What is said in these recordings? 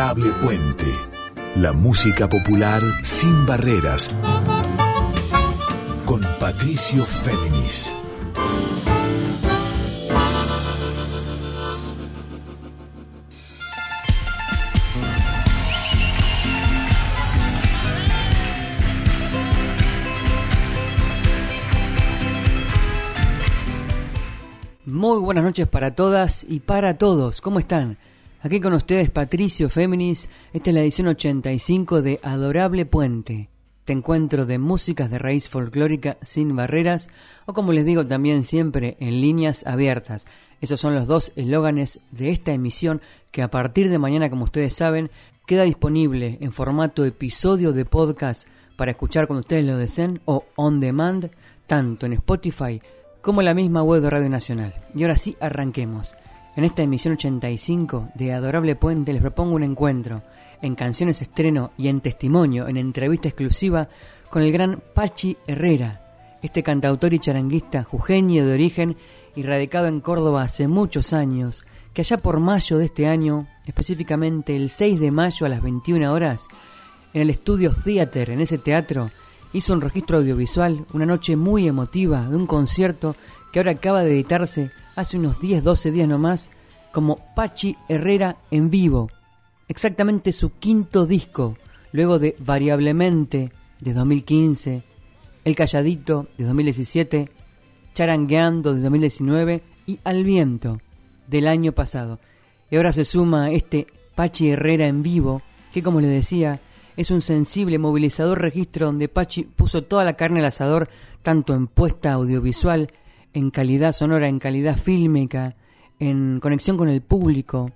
Adorable Puente. La música popular sin barreras. Con Patricio Féminis. Muy buenas noches para todas y para todos. ¿Cómo están? Aquí con ustedes Patricio Féminis. Esta es la edición 85 de Adorable Puente. Este encuentro de músicas de raíz folclórica sin barreras o como les digo también siempre en líneas abiertas. Esos son los dos eslóganes de esta emisión que a partir de mañana, como ustedes saben, queda disponible en formato episodio de podcast para escuchar cuando ustedes lo deseen o on demand, tanto en Spotify como en la misma web de Radio Nacional. Y ahora sí, arranquemos. En esta emisión 85 de Adorable Puente les propongo un encuentro en canciones estreno y en testimonio, en entrevista exclusiva con el gran Pachi Herrera, este cantautor y charanguista jujeño de origen y radicado en Córdoba hace muchos años, que allá por mayo de este año, específicamente el 6 de mayo a las 21 horas, en el estudio Theater, en ese teatro, hizo un registro audiovisual, una noche muy emotiva de un concierto que ahora acaba de editarse hace unos 10, 12 días nomás, como Pachi Herrera en vivo. Exactamente su quinto disco, luego de Variablemente de 2015, El Calladito de 2017, Charangueando de 2019 y Al Viento del año pasado. Y ahora se suma este Pachi Herrera en vivo, que como les decía, es un sensible movilizador registro donde Pachi puso toda la carne al asador, tanto en puesta audiovisual, en calidad sonora, en calidad fílmica, en conexión con el público,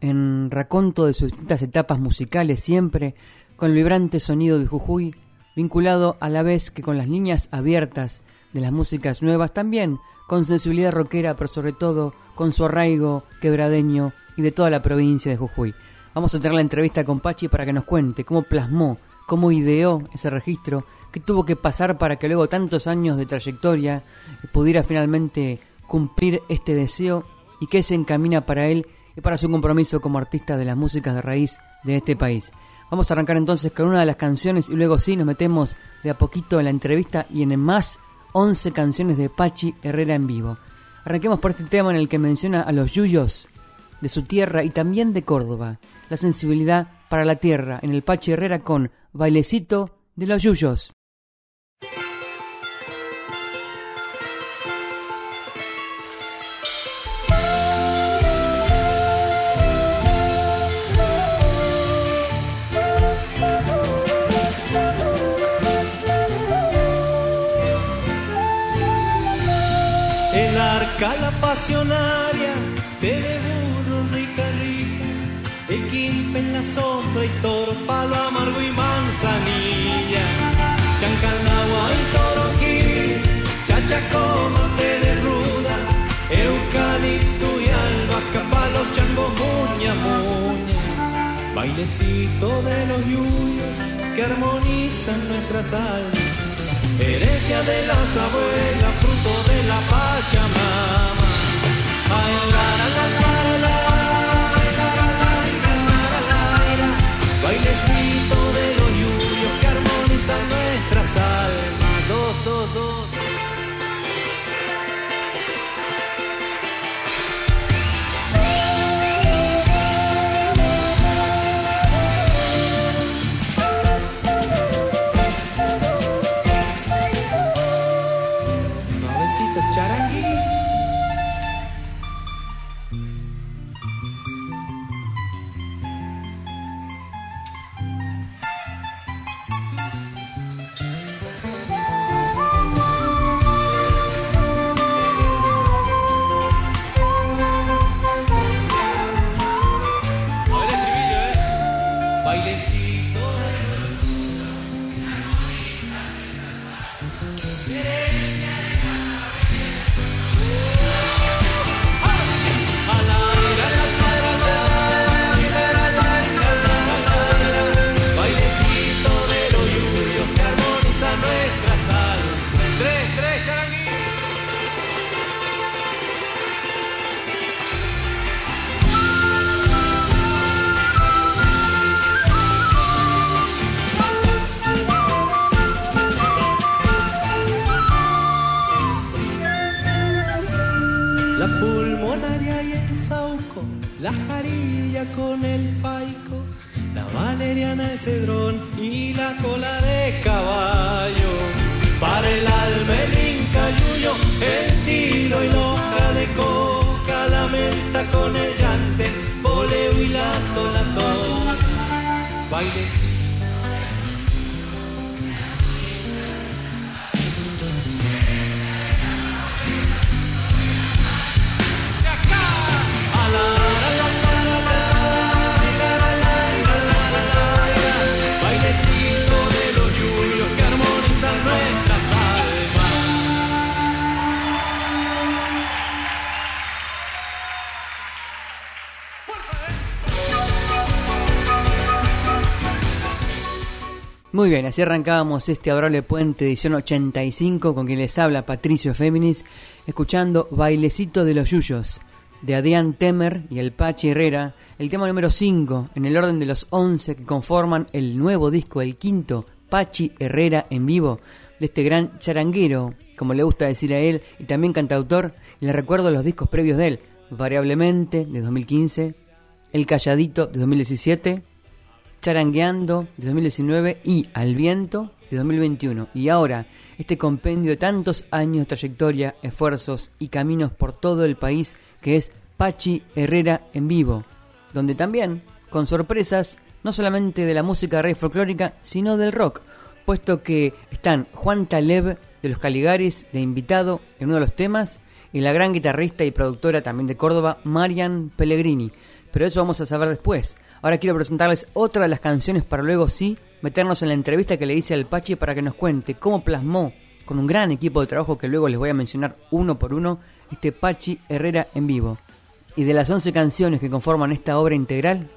en raconto de sus distintas etapas musicales, siempre con el vibrante sonido de Jujuy, vinculado a la vez que con las líneas abiertas de las músicas nuevas, también con sensibilidad rockera, pero sobre todo con su arraigo quebradeño y de toda la provincia de Jujuy. Vamos a tener la entrevista con Pachi para que nos cuente cómo plasmó, cómo ideó ese registro, qué tuvo que pasar para que luego tantos años de trayectoria pudiera finalmente cumplir este deseo y qué se encamina para él y para su compromiso como artista de las músicas de raíz de este país. Vamos a arrancar entonces con una de las canciones y luego sí nos metemos de a poquito en la entrevista y en más 11 canciones de Pachi Herrera en vivo. Arranquemos por este tema en el que menciona a los yuyos de su tierra y también de Córdoba, la sensibilidad para la tierra en el Pachi Herrera con Bailecito de los Yuyos. Pasionaria, te de burro rica, rica. El quimpe en la sombra y toro, palo amargo y manzanilla. Chancalagua y toroquí, chachacoma, te de ruda. Eucalipto y albahaca, palo chango, muña, muña. Bailecito de los yuyos que armonizan nuestras almas. Herencia de las abuelas, fruto de la Pachamama. Bye. La pulmonaria y el sauco, la jarilla con el paico, la valeriana, el cedrón y la cola de caballo. Para el alma el el tiro y la hoja de coca, la menta con el llante, boleo y la tolatón. Bailes Muy bien, así arrancábamos este Adorable Puente edición 85 con quien les habla Patricio Féminis, escuchando Bailecito de los Yuyos de Adrián Temer y el Pachi Herrera, el tema número 5 en el orden de los 11 que conforman el nuevo disco, el quinto Pachi Herrera en vivo, de este gran charanguero, como le gusta decir a él, y también cantautor, y le recuerdo los discos previos de él, Variablemente de 2015, El Calladito de 2017, Charangueando de 2019 y Al Viento de 2021. Y ahora, este compendio de tantos años de trayectoria, esfuerzos y caminos por todo el país que es Pachi Herrera en vivo, donde también, con sorpresas, no solamente de la música rey folclórica, sino del rock, puesto que están Juan Taleb de los Caligaris de invitado en uno de los temas y la gran guitarrista y productora también de Córdoba, Marian Pellegrini. Pero eso vamos a saber después. Ahora quiero presentarles otra de las canciones para luego sí meternos en la entrevista que le hice al Pachi para que nos cuente cómo plasmó con un gran equipo de trabajo que luego les voy a mencionar uno por uno este Pachi Herrera en vivo. Y de las 11 canciones que conforman esta obra integral,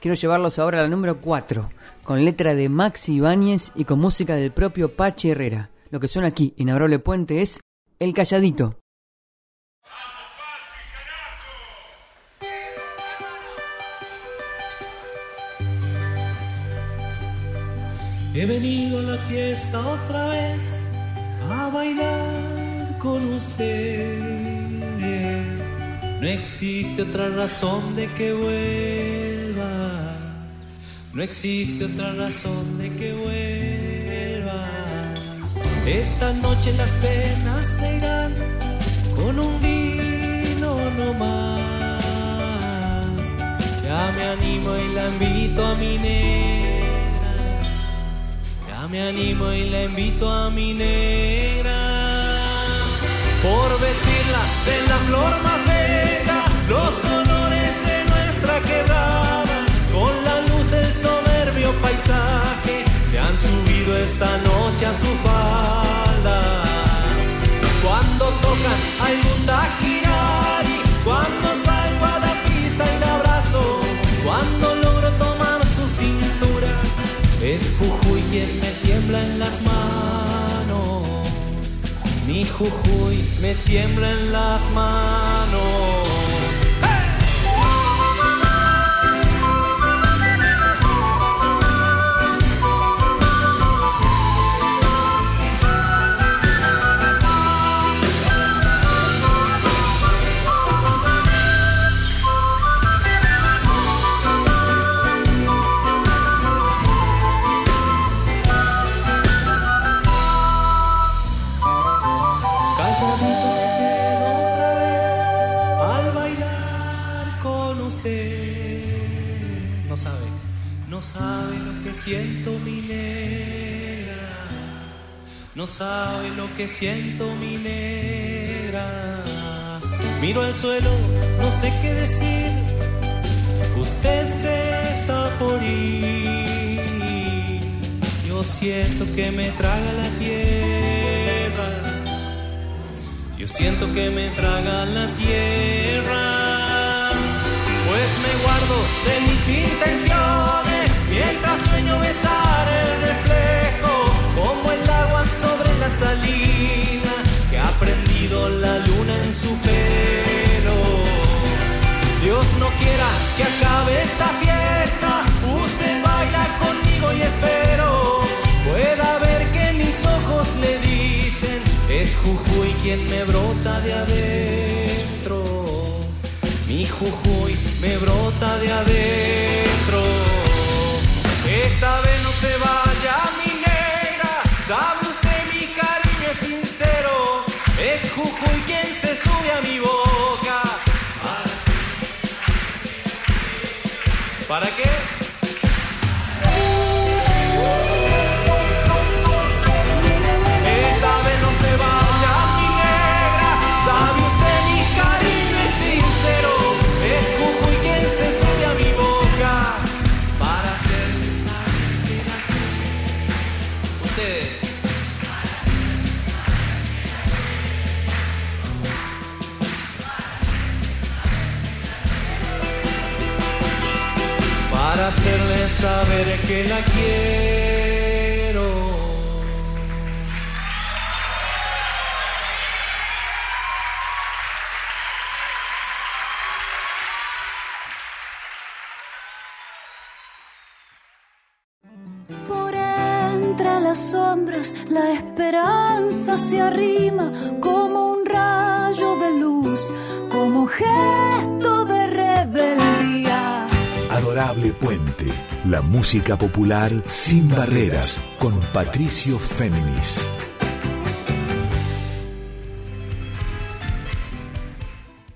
quiero llevarlos ahora a la número 4, con letra de Maxi Ibáñez y con música del propio Pachi Herrera. Lo que suena aquí, Inabrable Puente, es El Calladito. He venido a la fiesta otra vez a bailar con usted. No existe otra razón de que vuelva. No existe otra razón de que vuelva. Esta noche las penas se irán con un vino no más. Ya me animo y la invito a mi me animo y la invito a mi negra por vestirla de la flor más bella, los colores de nuestra quebrada, con la luz del soberbio paisaje, se han subido esta noche a su falda. Cuando tocan algún taquirari, cuando manos. Mi Jujuy me tiembla en las manos. No sabe lo que siento mi negra. Miro al suelo, no sé qué decir, usted se está por ir. Yo siento que me traga la tierra, yo siento que me traga la tierra, pues me guardo de mis intenciones quiera que acabe esta fiesta, usted baila conmigo y espero pueda ver que mis ojos le dicen, es Jujuy quien me brota de adentro. Mi Jujuy me brota de adentro. Esta vez no se vaya mi negra, sabe ¿Para qué? Saber que la quiero. Por entre las sombras la esperanza se arrima como un rayo de luz, como gesto de rebeldía. Adorable Puente, la música popular sin barreras, con Patricio Féminis.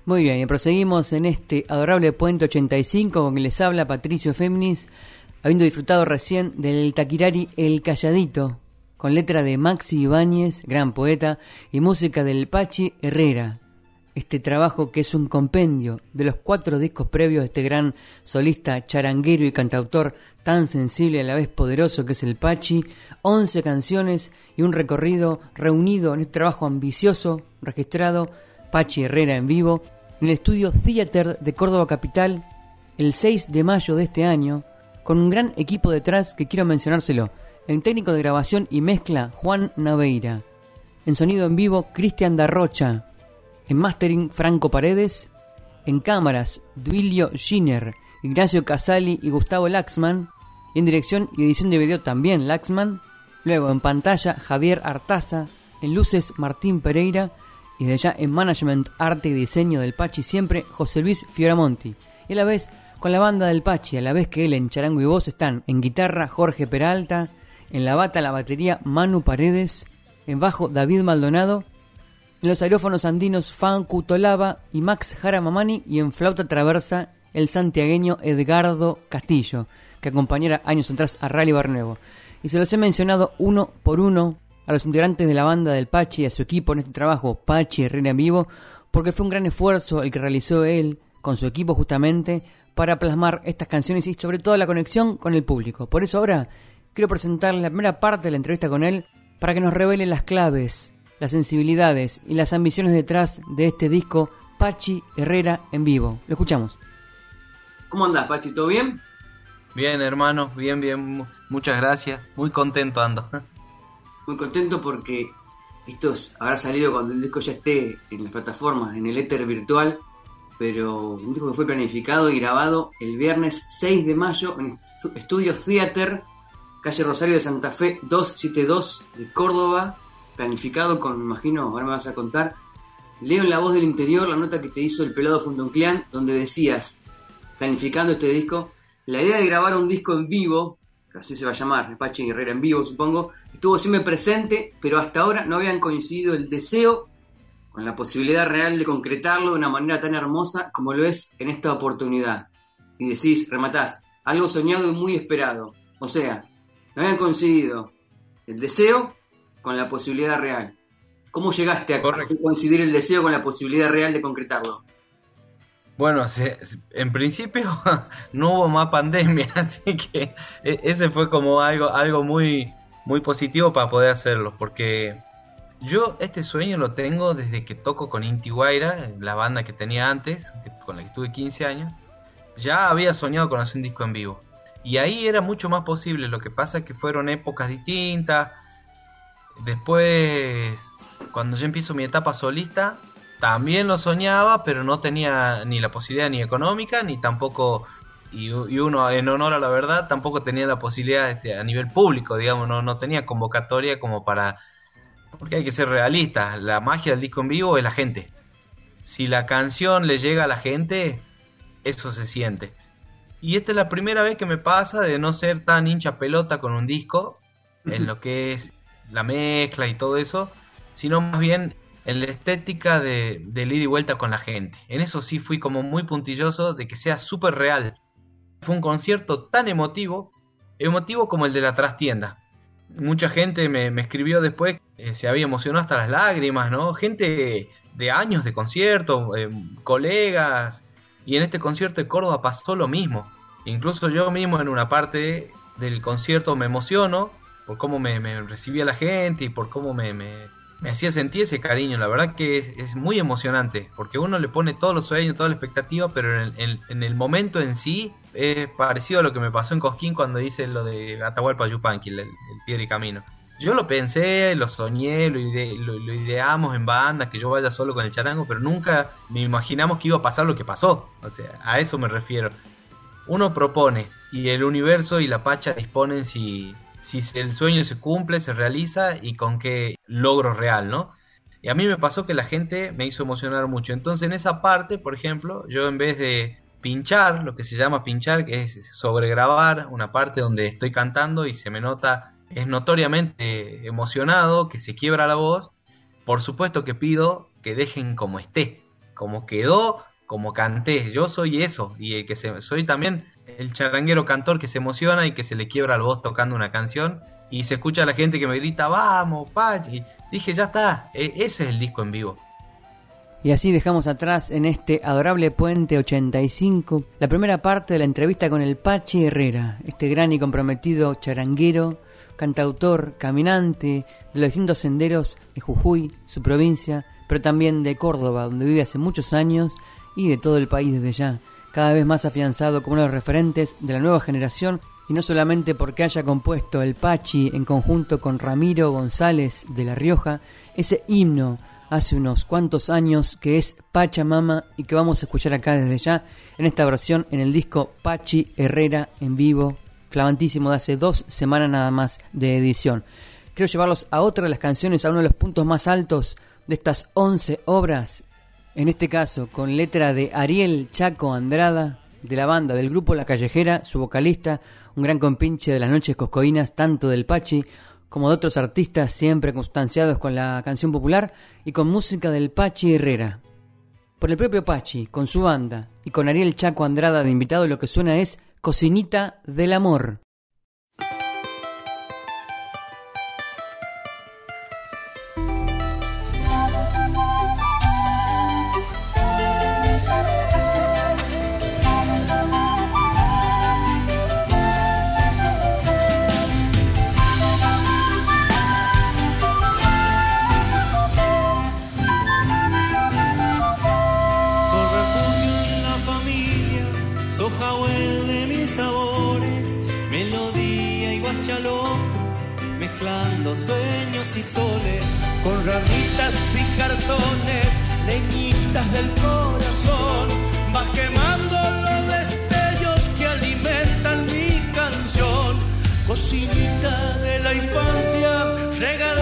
Muy bien, y proseguimos en este adorable Puente 85 con que les habla Patricio Féminis, habiendo disfrutado recién del Taquirari El Calladito, con letra de Maxi Ibáñez, gran poeta, y música del Pachi Herrera. Este trabajo que es un compendio de los cuatro discos previos de este gran solista charanguero y cantautor tan sensible y a la vez poderoso que es el Pachi, 11 canciones y un recorrido reunido en este trabajo ambicioso, registrado Pachi Herrera en vivo, en el estudio Theater de Córdoba Capital el 6 de mayo de este año, con un gran equipo detrás que quiero mencionárselo. En técnico de grabación y mezcla, Juan Naveira. En sonido en vivo, Cristian Darrocha. En mastering, Franco Paredes. En cámaras, Duilio Schiner, Ignacio Casali y Gustavo Laxman. En dirección y edición de video también Laxman. Luego en pantalla, Javier Artaza. En luces, Martín Pereira y de allá en Management, Arte y Diseño del Pachi siempre José Luis Fioramonti. Y a la vez con la banda del Pachi, a la vez que él en charango y voz están en guitarra Jorge Peralta, en la bata la batería Manu Paredes, en bajo David Maldonado, en los aerófonos andinos Fancu Tolava y Max Jaramamani y en flauta traversa el santiagueño Edgardo Castillo, que acompañara años atrás a Rally Barnuevo. Y se los he mencionado uno por uno a los integrantes de la banda del Pachi y a su equipo en este trabajo, Pachi Herrera en vivo, porque fue un gran esfuerzo el que realizó él con su equipo justamente para plasmar estas canciones y sobre todo la conexión con el público. Por eso ahora quiero presentarles la primera parte de la entrevista con él para que nos revele las claves, las sensibilidades y las ambiciones detrás de este disco Pachi Herrera en vivo. Lo escuchamos. ¿Cómo andás, Pachi? ¿Todo bien? Bien, hermano, bien, bien. mu- Muchas gracias. Muy contento ando. Muy contento porque esto es- habrá salido cuando el disco ya esté en las plataformas, en el éter virtual, pero un disco que fue planificado y grabado el viernes 6 de mayo en Estu- Estudio Theater, calle Rosario de Santa Fe 272 de Córdoba, planificado con, me imagino, ahora me vas a contar, leo en la voz del interior la nota que te hizo el pelado Fundonclean, donde decías, planificando este disco, la idea de grabar un disco en vivo, así se va a llamar, Pachi Herrera en vivo supongo, estuvo siempre presente, pero hasta ahora no habían coincidido el deseo con la posibilidad real de concretarlo de una manera tan hermosa como lo es en esta oportunidad. Y decís, rematás, algo soñado y muy esperado. O sea, no habían coincidido el deseo con la posibilidad real. ¿Cómo llegaste a coincidir el deseo con la posibilidad real de concretarlo? Bueno, se- en principio no hubo más pandemia, así que e- ese fue como algo, algo muy, muy positivo para poder hacerlo, porque yo este sueño lo tengo desde que toco con Inti Guaira, la banda que tenía antes, con la que estuve 15 años. Ya había soñado con hacer un disco en vivo. Y ahí era mucho más posible, lo que pasa es que fueron épocas distintas. Después, cuando yo empiezo mi etapa solista, también lo soñaba, pero no tenía ni la posibilidad ni económica, ni tampoco, y, y uno en honor a la verdad, tampoco tenía la posibilidad este, a nivel público, digamos, no, no tenía convocatoria como para... Porque hay que ser realista, la magia del disco en vivo es la gente. Si la canción le llega a la gente, eso se siente. Y esta es la primera vez que me pasa de no ser tan hincha pelota con un disco, en lo que es la mezcla y todo eso, sino más bien en la estética de, de ida y vuelta con la gente. En eso sí fui como muy puntilloso de que sea súper real. Fue un concierto tan emotivo, emotivo como el de la trastienda. Mucha gente me, escribió después, eh, se había emocionado hasta las lágrimas, ¿no? Gente de años de concierto, eh, colegas, y en este concierto de Córdoba pasó lo mismo. Incluso yo mismo en una parte del concierto me emociono por cómo me, recibía la gente y por cómo me, hacía sentir ese cariño. La verdad que es, muy emocionante, porque uno le pone todos los sueños, toda la expectativa, pero en el, momento en sí es parecido a lo que me pasó en Cosquín cuando hice lo de Atahualpa Yupanqui, el, el Piedra y Camino. Yo lo pensé, lo soñé, lo, lo, ideamos en banda, que yo vaya solo con el charango, pero nunca me imaginamos que iba a pasar lo que pasó. O sea, a eso me refiero. Uno propone y el universo y la pacha disponen si, si el sueño se cumple, se realiza y con qué logro real, ¿no? Y a mí me pasó que la gente me hizo emocionar mucho. Entonces en esa parte, por ejemplo, yo en vez de pinchar, lo que se llama pinchar, que es sobregrabar una parte donde estoy cantando y se me nota es notoriamente emocionado, que se quiebra la voz, por supuesto que pido que dejen como esté, como quedó, como canté. Yo soy eso y el que soy también el charanguero cantor que se emociona y que se le quiebra la voz tocando una canción y se escucha a la gente que me grita, vamos, Pachi. Dije, ya está, e, ese es el disco en vivo. Y así dejamos atrás en este adorable puente 85 la primera parte de la entrevista con el Pachi Herrera, este gran y comprometido charanguero cantautor, caminante de los distintos senderos de Jujuy, su provincia, pero también de Córdoba, donde vive hace muchos años, y de todo el país desde ya, cada vez más afianzado como uno de los referentes de la nueva generación, y no solamente porque haya compuesto el Pachi en conjunto con Ramiro González de La Rioja, ese himno hace unos cuantos años que es Pachamama y que vamos a escuchar acá desde ya en esta versión en el disco Pachi Herrera en vivo flamantísimo de hace dos semanas nada más de edición. Quiero llevarlos a otra de las canciones, a uno de los puntos más altos de estas 11 obras, en este caso con letra de Ariel Chaco Andrada, de la banda del grupo La Callejera, su vocalista, un gran compinche de las noches coscoínas, tanto del Pachi como de otros artistas siempre constanciados con la canción popular y con música del Pachi Herrera. Por el propio Pachi, con su banda y con Ariel Chaco Andrada de invitado, lo que suena es Cocinita del Amor. Soles, con ramitas y cartones, leñitas del corazón, va quemando los destellos que alimentan mi canción. Cocinita de la infancia, regálame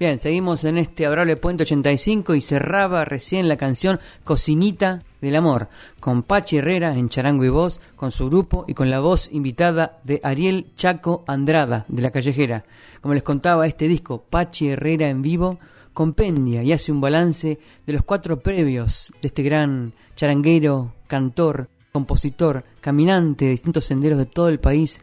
Bien, seguimos en este adorable Puente 85 y cerraba recién la canción Cocinita del Amor, con Pachi Herrera en charango y voz, con su grupo y con la voz invitada de Ariel Chaco Andrada, de La Callejera. Como les contaba, este disco, Pachi Herrera en vivo, compendia y hace un balance de los cuatro previos de este gran charanguero, cantor, compositor, caminante de distintos senderos de todo el país.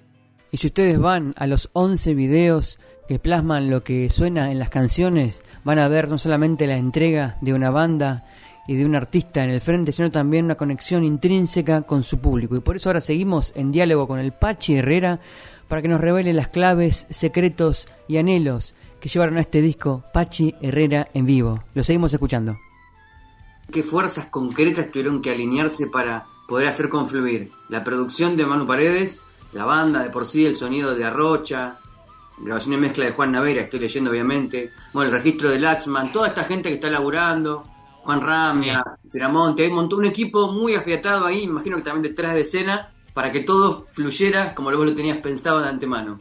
Y si ustedes van a los 11 videos que plasman lo que suena en las canciones, van a ver no solamente la entrega de una banda y de un artista en el frente, sino también una conexión intrínseca con su público. Y por eso ahora seguimos en diálogo con el Pachi Herrera para que nos revele las claves, secretos y anhelos que llevaron a este disco Pachi Herrera en vivo. Lo seguimos escuchando. ¿Qué fuerzas concretas tuvieron que alinearse para poder hacer confluir la producción de Manu Paredes, la banda de por sí, el sonido de Arrocha, grabación y mezcla de Juan Navera, estoy leyendo obviamente, bueno, el registro de Laxman, toda esta gente que está laburando, Juan Ramia, Ceramonte, hay un montón, un equipo muy afiatado ahí, imagino que también detrás de escena, para que todo fluyera como vos lo tenías pensado de antemano.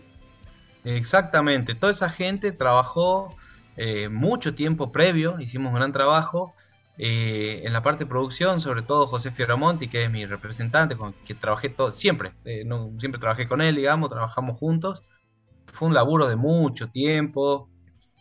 Exactamente, toda esa gente trabajó eh, mucho tiempo previo, hicimos un gran trabajo eh, en la parte de producción, sobre todo José Fioramonti, que es mi representante, con quien trabajé todo, siempre, eh, no, siempre trabajé con él, digamos, trabajamos juntos. Fue un laburo de mucho tiempo,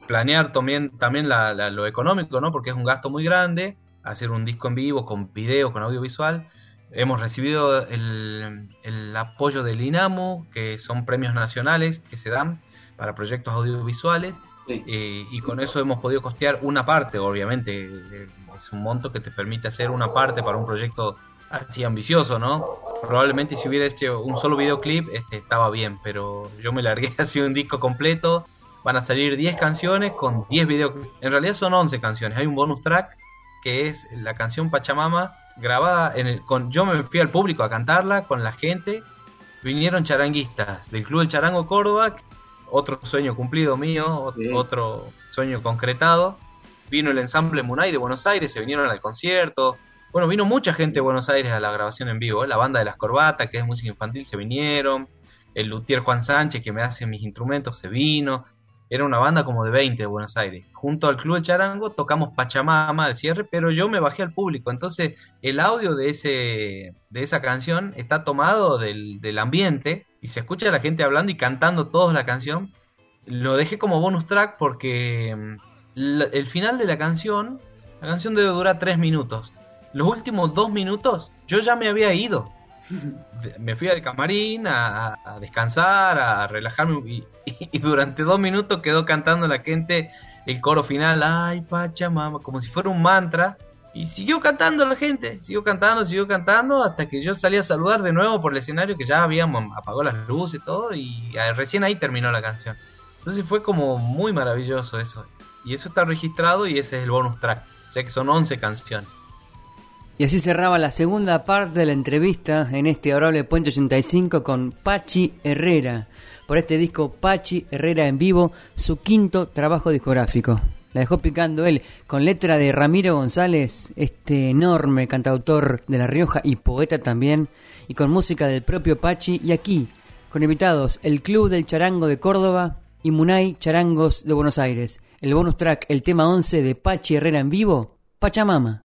planear también, también la- la- lo económico, ¿no? Porque es un gasto muy grande, hacer un disco en vivo, con video, con audiovisual. Hemos recibido el, el apoyo del INAMU, que son premios nacionales que se dan para proyectos audiovisuales. Sí. Eh, y con eso hemos podido costear una parte, obviamente, eh, es un monto que te permite hacer una parte para un proyecto así ambicioso, ¿no? Probablemente si hubiera hecho un solo videoclip este, estaba bien, pero yo me largué así un disco completo, van a salir 10 canciones con 10 videoclips, en realidad son 11 canciones, hay un bonus track que es la canción Pachamama grabada en el, con yo me fui al público a cantarla con la gente, vinieron charanguistas del Club del Charango Córdoba, otro sueño cumplido mío, Sí. otro sueño concretado. Vino el ensamble Munay de Buenos Aires, se vinieron al concierto. Bueno, vino mucha gente de Buenos Aires a la grabación en vivo. La banda de las corbatas, que es música infantil, se vinieron. El luthier Juan Sánchez, que me hace mis instrumentos, se vino. Era una banda como de 20 de Buenos Aires. Junto al Club del Charango tocamos Pachamama de cierre, pero yo me bajé al público. Entonces, el audio de, ese, de esa canción está tomado del, del ambiente y se escucha la gente hablando y cantando todos la canción. Lo dejé como bonus track porque mm, el final de la canción, la canción debe durar tres minutos. Los últimos dos minutos yo ya me había ido. Me fui al camarín a, descansar, a relajarme y, durante dos minutos quedó cantando la gente el coro final, ay Pachamama, como si fuera un mantra. Y siguió cantando la gente, siguió cantando, siguió cantando, hasta que yo salí a saludar de nuevo por el escenario que ya habíamos apagado las luces y todo, y eh, recién ahí terminó la canción. Entonces fue como muy maravilloso eso. Y eso está registrado y ese es el bonus track. O sea que son 11 canciones. Y así cerraba la segunda parte de la entrevista en este adorable Puente 85 con Pachi Herrera, por este disco Pachi Herrera en vivo, su quinto trabajo discográfico. La dejó picando él, con letra de Ramiro González, este enorme cantautor de La Rioja y poeta también, y con música del propio Pachi, y aquí, con invitados, el Club del Charango de Córdoba y Munay Charangos de Buenos Aires. El bonus track, el tema 11 de Pachi Herrera en vivo, Pachamama.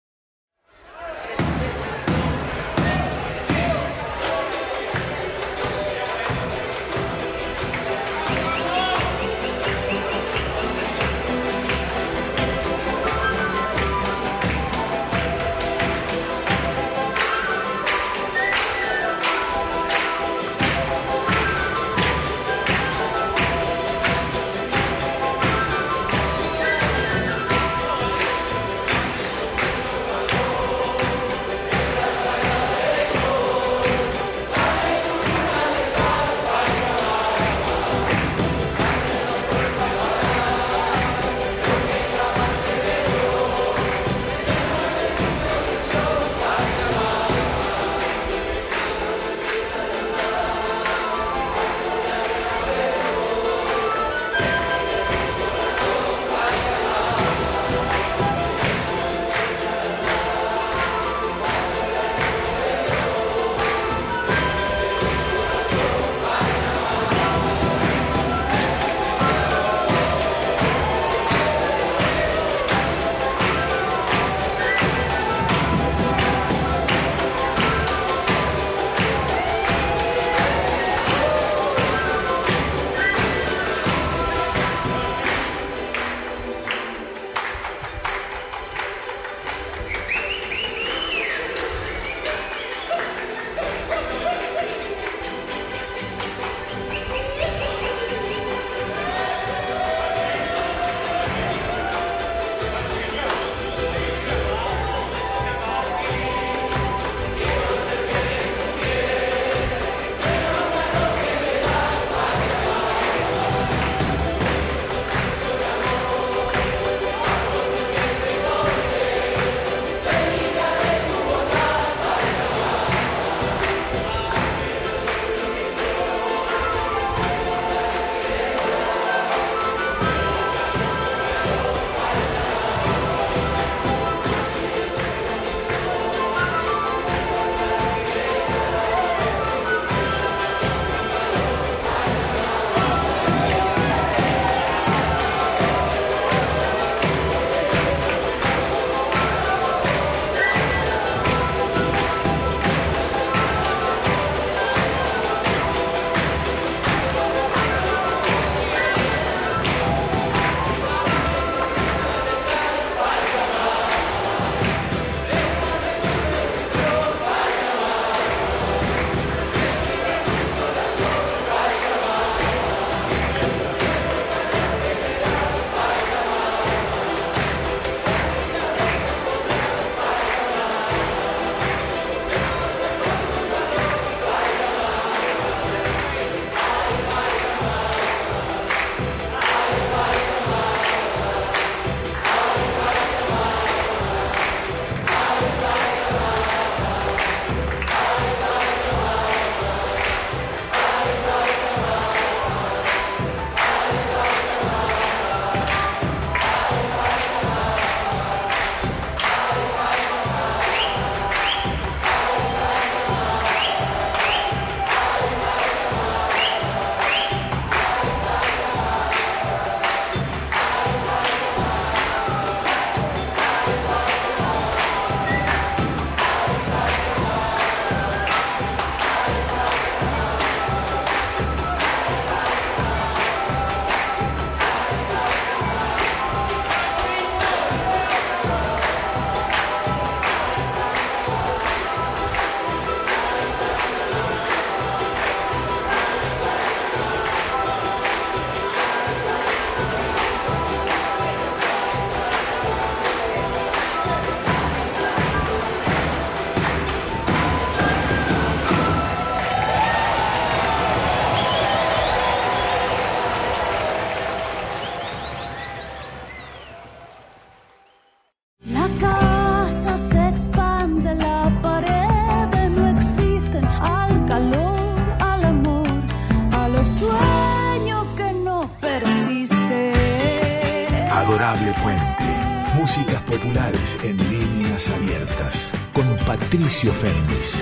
Patricio Fernández.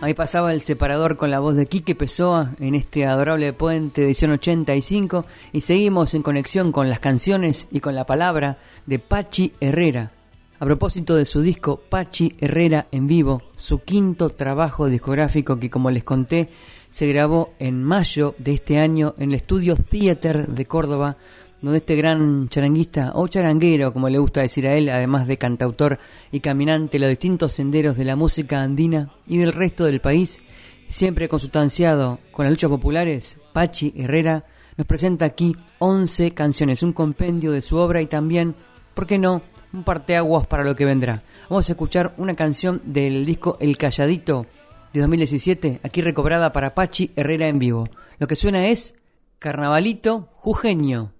Ahí pasaba el separador con la voz de Quique Pessoa en este adorable puente edición 85 y seguimos en conexión con las canciones y con la palabra de Pachi Herrera. A propósito de su disco Pachi Herrera en vivo, su quinto trabajo discográfico que como les conté se grabó en mayo de este año en el estudio Theater de Córdoba donde este gran charanguista o charanguero, como le gusta decir a él, además de cantautor y caminante los distintos senderos de la música andina y del resto del país, siempre consustanciado con las luchas populares, Pachi Herrera nos presenta aquí 11 canciones, un compendio de su obra y también, ¿por qué no?, un parteaguas para lo que vendrá. Vamos a escuchar una canción del disco El Calladito de 2017, aquí recobrada para Pachi Herrera en vivo. Lo que suena es Carnavalito Jujeño.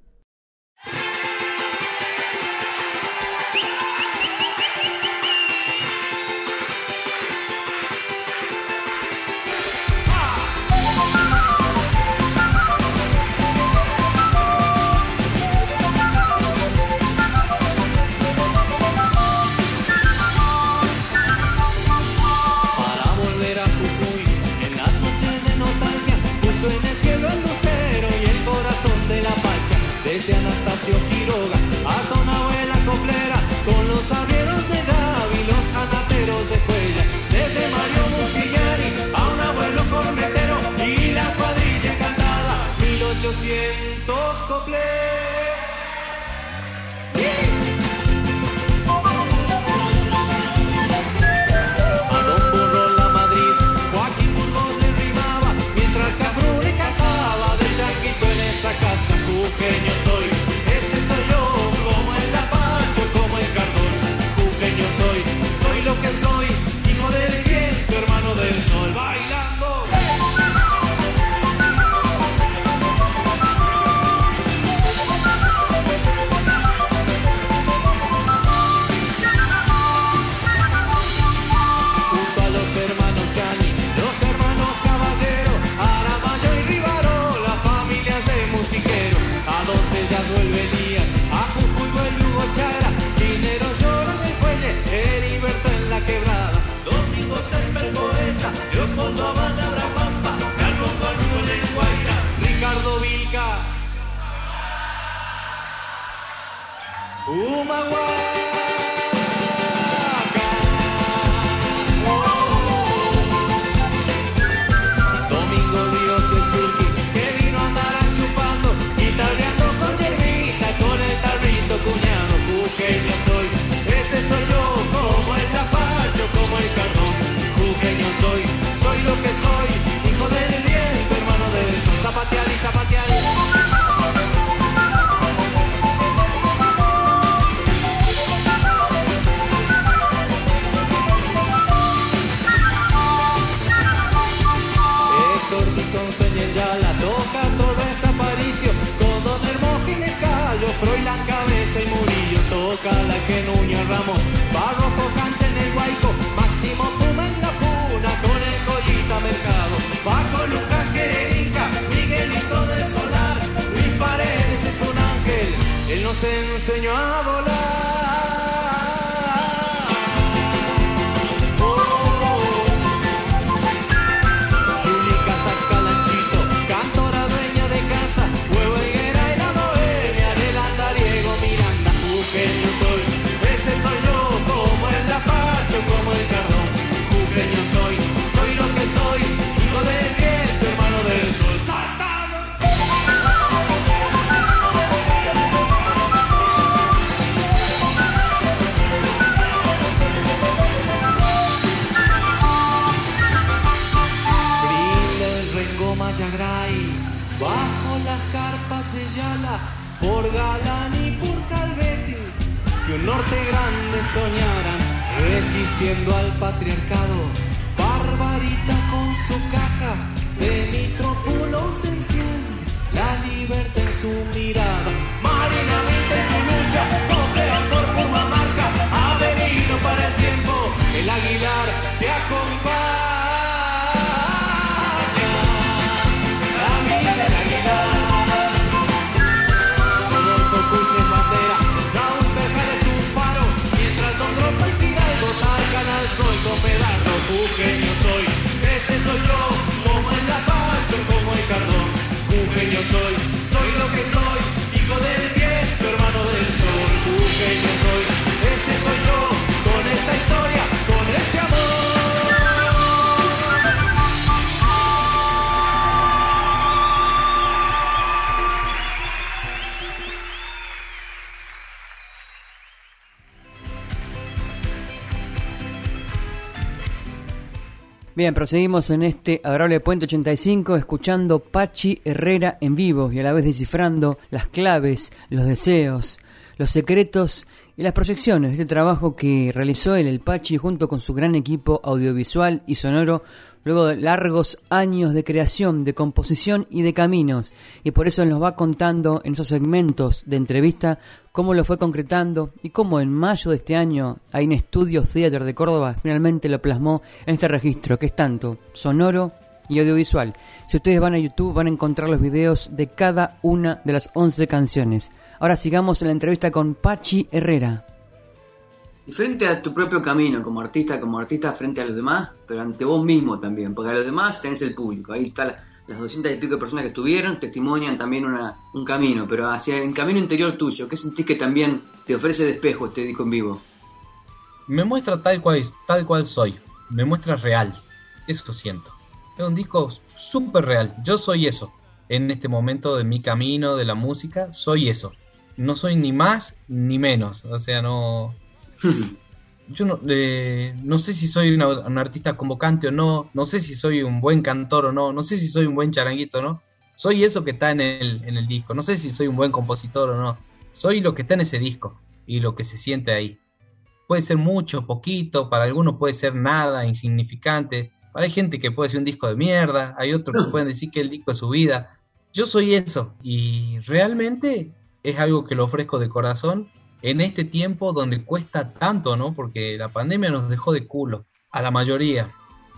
soy, soy lo que soy, hijo del viento, hermano del sol, bujeño Bien, proseguimos en este adorable Puente 85 escuchando Pachi Herrera en vivo y a la vez descifrando las claves, los deseos, los secretos y las proyecciones de este trabajo que realizó él, el Pachi, junto con su gran equipo audiovisual y sonoro luego de largos años de creación, de composición y de caminos, y por eso nos va contando en esos segmentos de entrevista cómo lo fue concretando y cómo en mayo de este año en Estudios Theater de Córdoba finalmente lo plasmó en este registro, que es tanto sonoro y audiovisual. Si ustedes van a YouTube van a encontrar los videos de cada una de las 11 canciones. Ahora sigamos en la entrevista con Pachi Herrera frente a tu propio camino como artista, como artista frente a los demás, pero ante vos mismo también, porque a los demás tenés el público, ahí está las 200 y pico de personas que estuvieron, testimonian también una, un camino, pero hacia el camino interior tuyo, ¿qué sentís que también te ofrece de espejo este disco en vivo? Me muestra tal cual, tal cual soy, me muestra real, eso siento. Es un disco súper real, yo soy eso, en este momento de mi camino, de la música, soy eso. No soy ni más ni menos, o sea, no, yo no, eh, no sé si soy un artista convocante o no, no sé si soy un buen cantor o no, no sé si soy un buen charanguito o no. Soy eso que está en el, en el disco, no sé si soy un buen compositor o no. Soy lo que está en ese disco y lo que se siente ahí. Puede ser mucho, poquito, para algunos puede ser nada, insignificante. Hay gente que puede ser un disco de mierda, hay otros que pueden decir que el disco es su vida. Yo soy eso y realmente es algo que lo ofrezco de corazón en este tiempo donde cuesta tanto, ¿no? Porque la pandemia nos dejó de culo a la mayoría.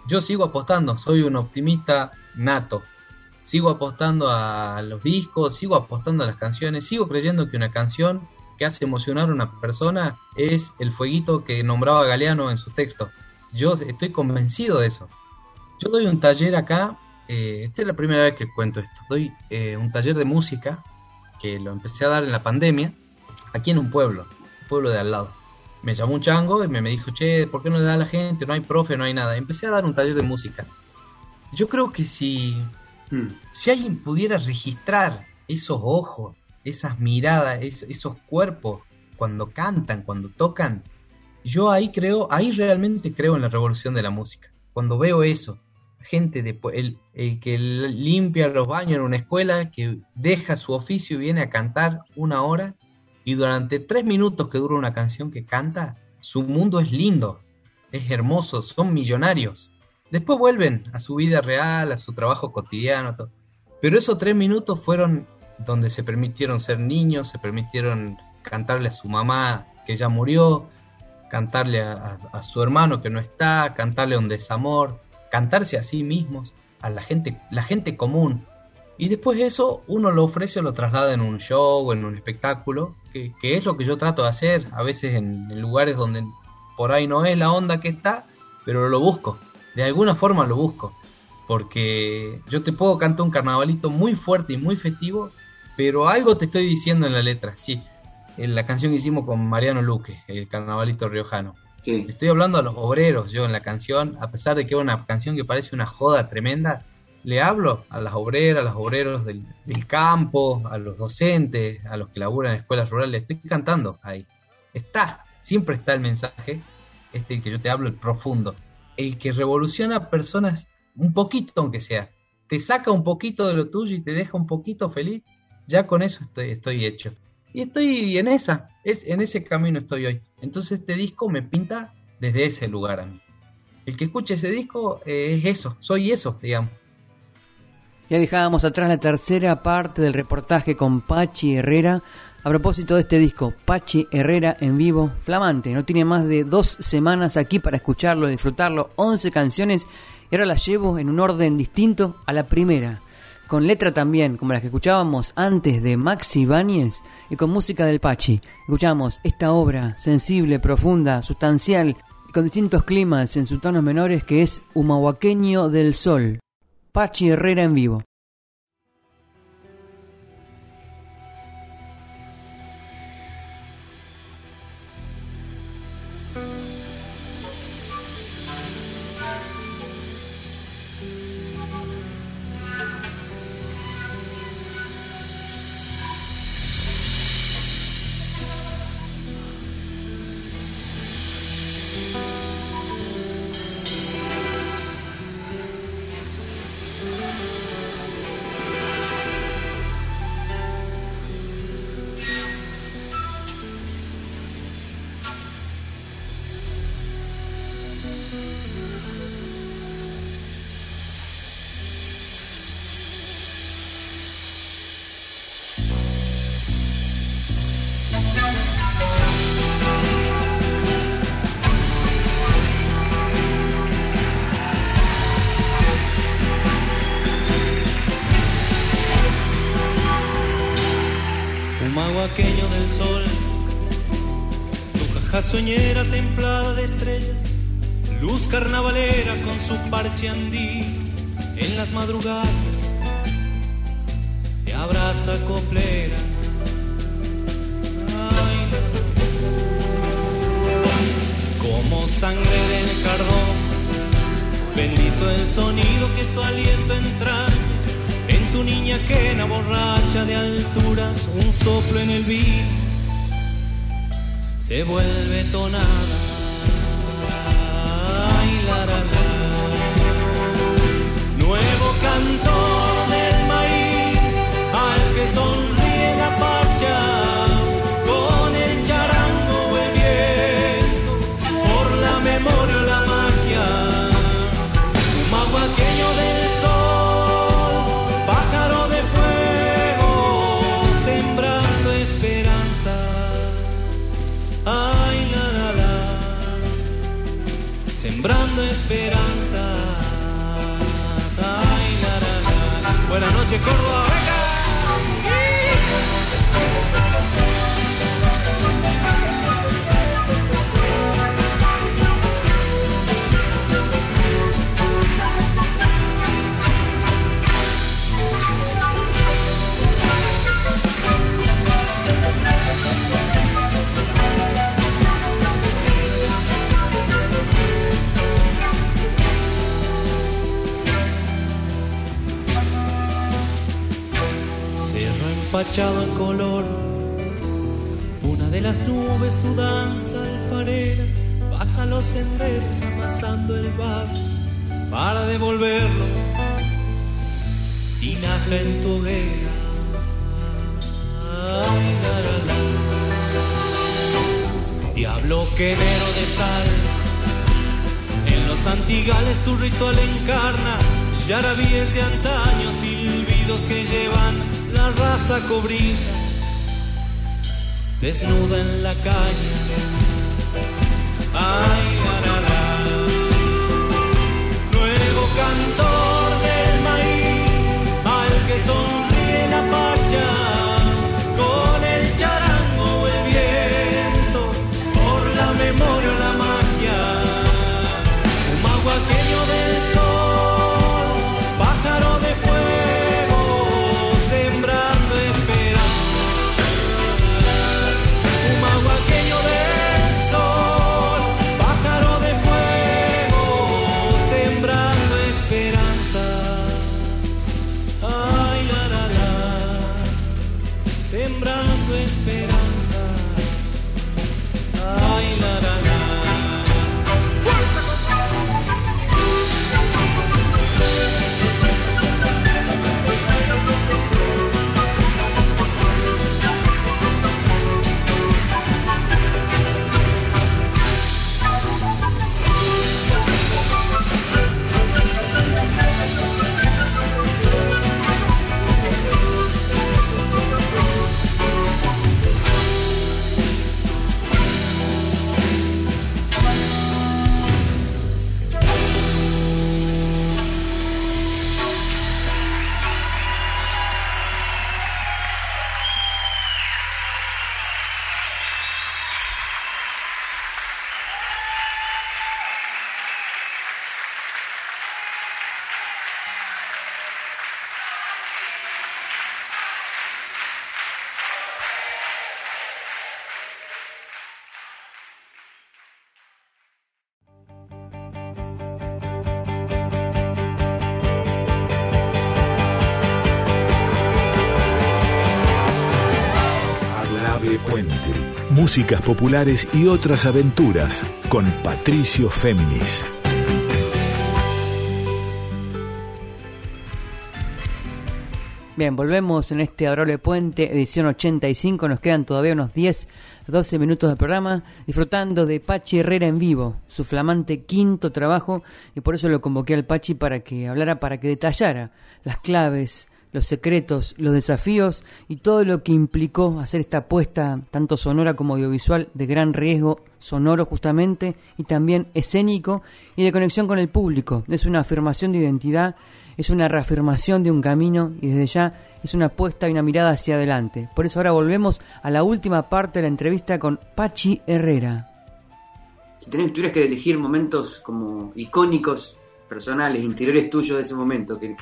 Yo sigo apostando, soy un optimista nato. Sigo apostando a los discos, sigo apostando a las canciones, sigo creyendo que una canción que hace emocionar a una persona es el fueguito que nombraba Galeano en su texto. Yo estoy convencido de eso. Yo doy un taller acá, eh, esta es la primera vez que cuento esto, doy eh, un taller de música que lo empecé a dar en la pandemia aquí en un pueblo, pueblo de al lado. Me llamó un chango y me, dijo, che, ¿por qué no le da a la gente? No hay profe, no hay nada. Empecé a dar un taller de música. Yo creo que si, hmm. si alguien pudiera registrar esos ojos, esas miradas, esos cuerpos, cuando cantan, cuando tocan, yo ahí creo, ahí realmente creo en la revolución de la música. Cuando veo eso, gente de, el, el, que limpia los baños en una escuela, que deja su oficio y viene a cantar una hora y durante tres minutos que dura una canción que canta, su mundo es lindo, es hermoso, son millonarios. Después vuelven a su vida real, a su trabajo cotidiano, pero esos tres minutos fueron donde se permitieron ser niños, se permitieron cantarle a su mamá que ya murió, cantarle a, su hermano que no está, cantarle a un desamor, cantarse a sí mismos, a la gente, la gente común, y después eso uno lo ofrece o lo traslada en un show en un espectáculo, que, es lo que yo trato de hacer, a veces en, lugares donde por ahí no es la onda que está, pero lo busco, de alguna forma lo busco, porque yo te puedo cantar un carnavalito muy fuerte y muy festivo, pero algo te estoy diciendo en la letra, sí, en la canción que hicimos con Mariano Luque, el carnavalito riojano. Estoy hablando a los obreros yo en la canción, a pesar de que es una canción que parece una joda tremenda, le hablo a las obreras, a los obreros del, campo, a los docentes, a los que laburan en escuelas rurales, estoy cantando ahí. Está, siempre está el mensaje, este el que yo te hablo, el profundo, el que revoluciona personas un poquito aunque sea, te saca un poquito de lo tuyo y te deja un poquito feliz, ya con eso estoy, estoy hecho. Y estoy en esa, es, en ese camino estoy hoy. Entonces este disco me pinta desde ese lugar a mí. El que escuche ese disco eh, es eso, soy eso, digamos. Ya dejábamos atrás la tercera parte del reportaje con Pachi Herrera a propósito de este disco, Pachi Herrera en vivo, flamante. No tiene más de dos semanas aquí para escucharlo, disfrutarlo. 11 canciones y ahora las llevo en un orden distinto a la primera. Con letra también, como las que escuchábamos antes de Maxi Báñez y con música del Pachi. Escuchamos esta obra sensible, profunda, sustancial y con distintos climas en sus tonos menores que es Humahuaqueño del Sol. Pachi Herrera en vivo. Sangre del cardón, bendito el sonido que tu aliento entra en tu niña quena borracha de alturas, un soplo en el vino se vuelve tonada. Ay, la, la. Nuevo cantor del maíz al que sonríe esperanzas. Ay, la, la, la. Buenas noches, Córdoba. En color, una de las nubes tu danza alfarera, baja los senderos amasando el barro para devolverlo, tinaja en tu hoguera. Ay, la, la. Diablo quenero de sal, en los antigales tu ritual encarna yarabíes de antaño, silbidos que llevan la raza cobriza, desnuda en la calle. Ay, la. Nuevo cantor del maíz, al que sonríe la pacha, Músicas populares y otras aventuras con Patricio Féminis. Bien, volvemos en este Adorable Puente, edición 85. Nos quedan todavía unos 10, 12 minutos de programa, disfrutando de Pachi Herrera en vivo, su flamante quinto trabajo, y por eso lo convoqué al Pachi para que hablara, para que detallara las claves, los secretos, los desafíos y todo lo que implicó hacer esta apuesta, tanto sonora como audiovisual, de gran riesgo sonoro justamente, y también escénico y de conexión con el público. Es una afirmación de identidad es una reafirmación de un camino y desde ya es una apuesta y una mirada hacia adelante. Por eso ahora volvemos a la última parte de la entrevista con Pachi Herrera. si tenés, tuvieras que elegir momentos como icónicos, personales, interiores tuyos de ese momento, que,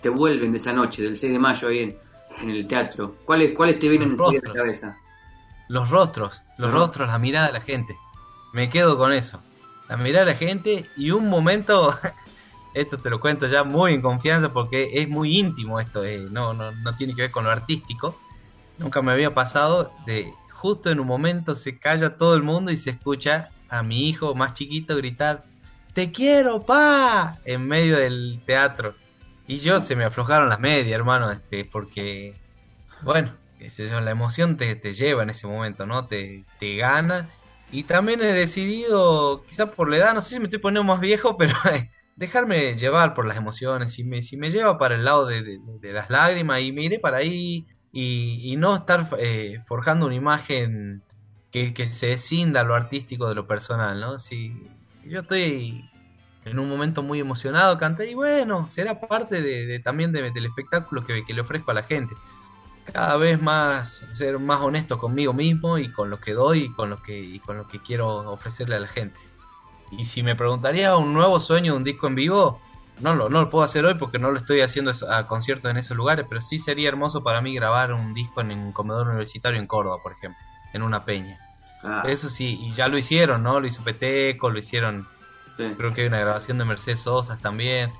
te vuelven de esa noche, del 6 de mayo ahí en, en el teatro, ¿cuáles, cuáles te vienen en la cabeza? Los rostros, los rostros, la mirada de la gente. Me quedo con eso. La mirada de la gente y un momento, esto te lo cuento ya muy en confianza porque es muy íntimo esto, eh, no, no, no tiene que ver con lo artístico. Nunca me había pasado de justo en un momento se calla todo el mundo y se escucha a mi hijo más chiquito gritar, te quiero, pa, en medio del teatro. Y yo se me aflojaron las medias, hermano, este, porque, bueno, la emoción te, te, lleva en ese momento, ¿no? Te, te gana. Y también he decidido, quizás por la edad, no sé si me estoy poniendo más viejo, pero dejarme llevar por las emociones. Si me, si me lleva para el lado de, de, las lágrimas y me iré para ahí y, y no estar eh, forjando una imagen que, que se descinda lo artístico de lo personal, ¿no? Si, yo estoy en un momento muy emocionado, canté y bueno, será parte de, también del espectáculo que, le ofrezco a la gente. Cada vez más ser más honesto conmigo mismo y con lo que doy y con lo que, y con lo que quiero ofrecerle a la gente. Y si me preguntaría un nuevo sueño de un disco en vivo, no lo, no lo puedo hacer hoy porque no lo estoy haciendo a conciertos en esos lugares, pero sí sería hermoso para mí grabar un disco en un comedor universitario en Córdoba, por ejemplo, en una peña. Ah. Eso sí, y ya lo hicieron, ¿no? Lo hizo Peteco, lo hicieron. Creo que hay una grabación de Mercedes Sosa también.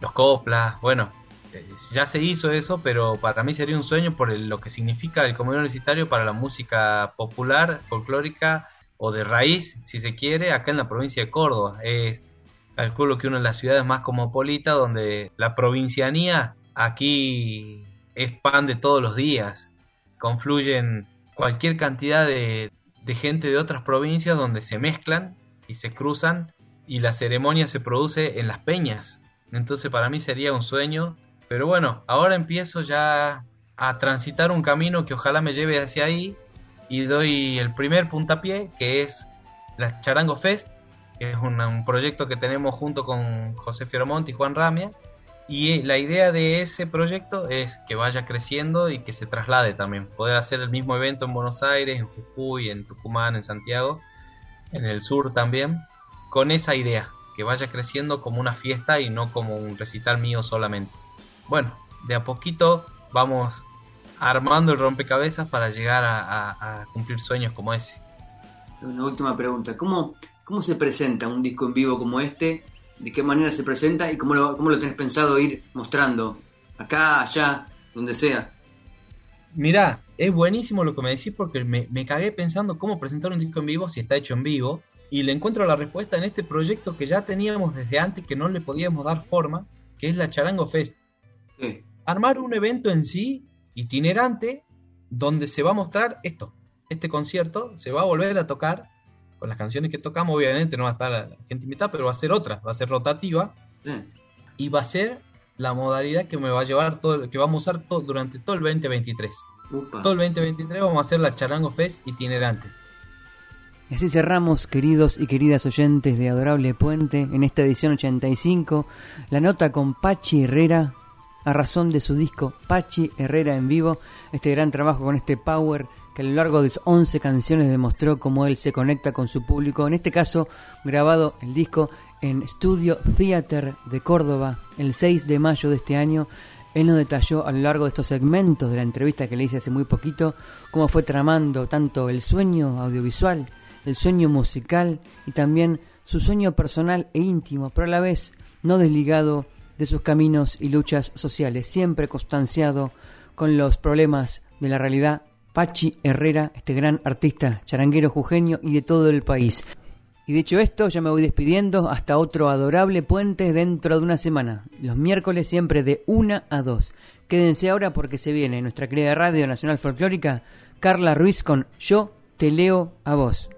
Los coplas, bueno, eh, ya se hizo eso, pero para mí sería un sueño por lo que significa el comedor universitario para la música popular, folclórica o de raíz, si se quiere, acá en la provincia de Córdoba. Es, calculo que una de las ciudades más cosmopolitas donde la provincianía aquí es pan de todos los días. Confluyen cualquier cantidad de, de gente de otras provincias donde se mezclan y se cruzan y la ceremonia se produce en las peñas. Entonces para mí sería un sueño. Pero bueno, ahora empiezo ya a transitar un camino que ojalá me lleve hacia ahí y doy el primer puntapié que es la Charango Fest, que es un, proyecto que tenemos junto con José Fiermont y Juan Ramia y eh, la idea de ese proyecto es que vaya creciendo y que se traslade también. Poder hacer el mismo evento en Buenos Aires, en Jujuy, en Tucumán, en Santiago, en el sur también, con esa idea, que vaya creciendo como una fiesta y no como un recital mío solamente. Bueno, de a poquito vamos armando el rompecabezas para llegar a, cumplir sueños como ese. Una última pregunta, ¿cómo, ¿cómo se presenta un disco en vivo como este de qué manera se presenta y cómo lo, cómo lo tenés pensado ir mostrando, acá, allá, donde sea. Mirá, es buenísimo lo que me decís porque me, me cagué pensando cómo presentar un disco en vivo si está hecho en vivo y le encuentro la respuesta en este proyecto que ya teníamos desde antes que no le podíamos dar forma, que es la Charango Fest. Armar un evento en sí, itinerante, donde se va a mostrar esto. Este concierto se va a volver a tocar con las canciones que tocamos, obviamente no va a estar la, gente invitada, pero va a ser otra, va a ser rotativa y va a ser la modalidad que me va a llevar todo, que vamos a usar todo, durante todo el 2023. Todo el 2023 vamos a hacer la Charango Fest itinerante. Y así cerramos, queridos y queridas oyentes de Adorable Puente, en esta edición 85, la nota con Pachi Herrera, a razón de su disco Pachi Herrera en vivo, este gran trabajo con este power que a lo largo de 11 canciones demostró cómo él se conecta con su público, en este caso grabado el disco en Studio Theater de Córdoba el 6 de mayo de este año. Él nos detalló a lo largo de estos segmentos de la entrevista que le hice hace muy poquito cómo fue tramando tanto el sueño audiovisual, el sueño musical y también su sueño personal e íntimo, pero a la vez no desligado de sus caminos y luchas sociales, siempre constanciado con los problemas de la realidad Pachi Herrera, este gran artista charanguero jujeño y de todo el país. Y dicho esto, ya me voy despidiendo hasta otro adorable puente dentro de una semana. Los miércoles siempre de 1 a 2. Quédense ahora porque se viene nuestra querida Radio Nacional Folclórica, Carla Ruiz con Yo te leo a vos.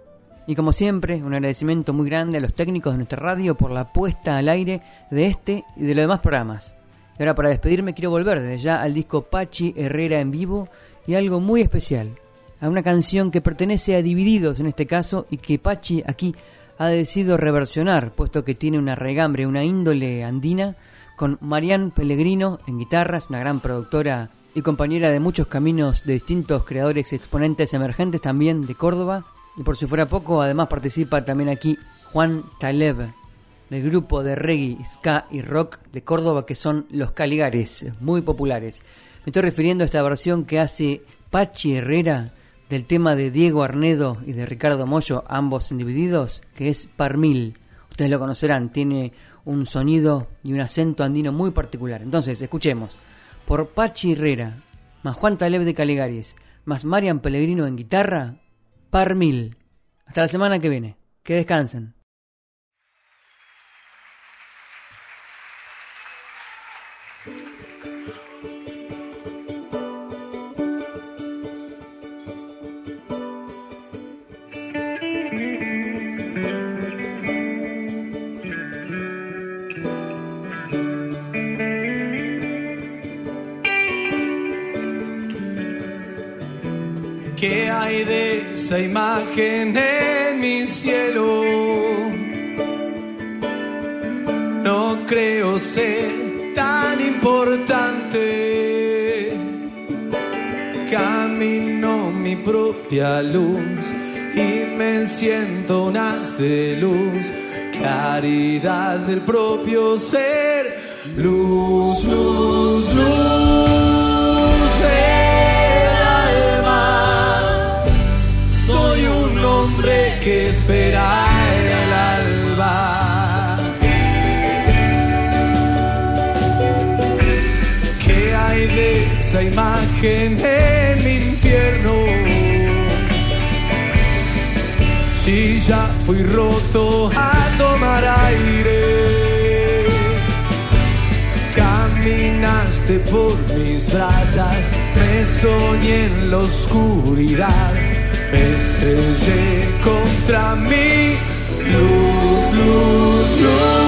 Y como siempre, un agradecimiento muy grande a los técnicos de nuestra radio por la puesta al aire de este y de los demás programas. Y ahora para despedirme quiero volver desde ya al disco Pachi Herrera en vivo y algo muy especial, a una canción que pertenece a Divididos en este caso y que Pachi aquí ha decidido reversionar, puesto que tiene una regambre, una índole andina, con Marian Pellegrino en guitarras, una gran productora y compañera de muchos caminos de distintos creadores exponentes emergentes también de Córdoba, Y por si fuera poco, además participa también aquí Juan Taleb, del grupo de reggae, ska y rock de Córdoba que son Los Caligares, muy populares. Me estoy refiriendo a esta versión que hace Pachi Herrera del tema de Diego Arnedo y de Ricardo Mollo, ambos individuos, que es Parmil. Ustedes lo conocerán, tiene un sonido y un acento andino muy particular. Entonces, escuchemos. Por Pachi Herrera, más Juan Taleb de Caligares, más Marian Pellegrino en guitarra, Parmil. Hasta la semana que viene. Que descansen. Esa imagen en mi cielo? No creo ser tan importante. Camino mi propia luz y me siento un de luz. Claridad del propio ser. Luz, luz espera el alba. ¿Qué hay de esa imagen en mi infierno? Si ya fui roto a tomar aire, caminaste por mis brasas, me soñé en la oscuridad, me estrellé contra mi luz, luz, luz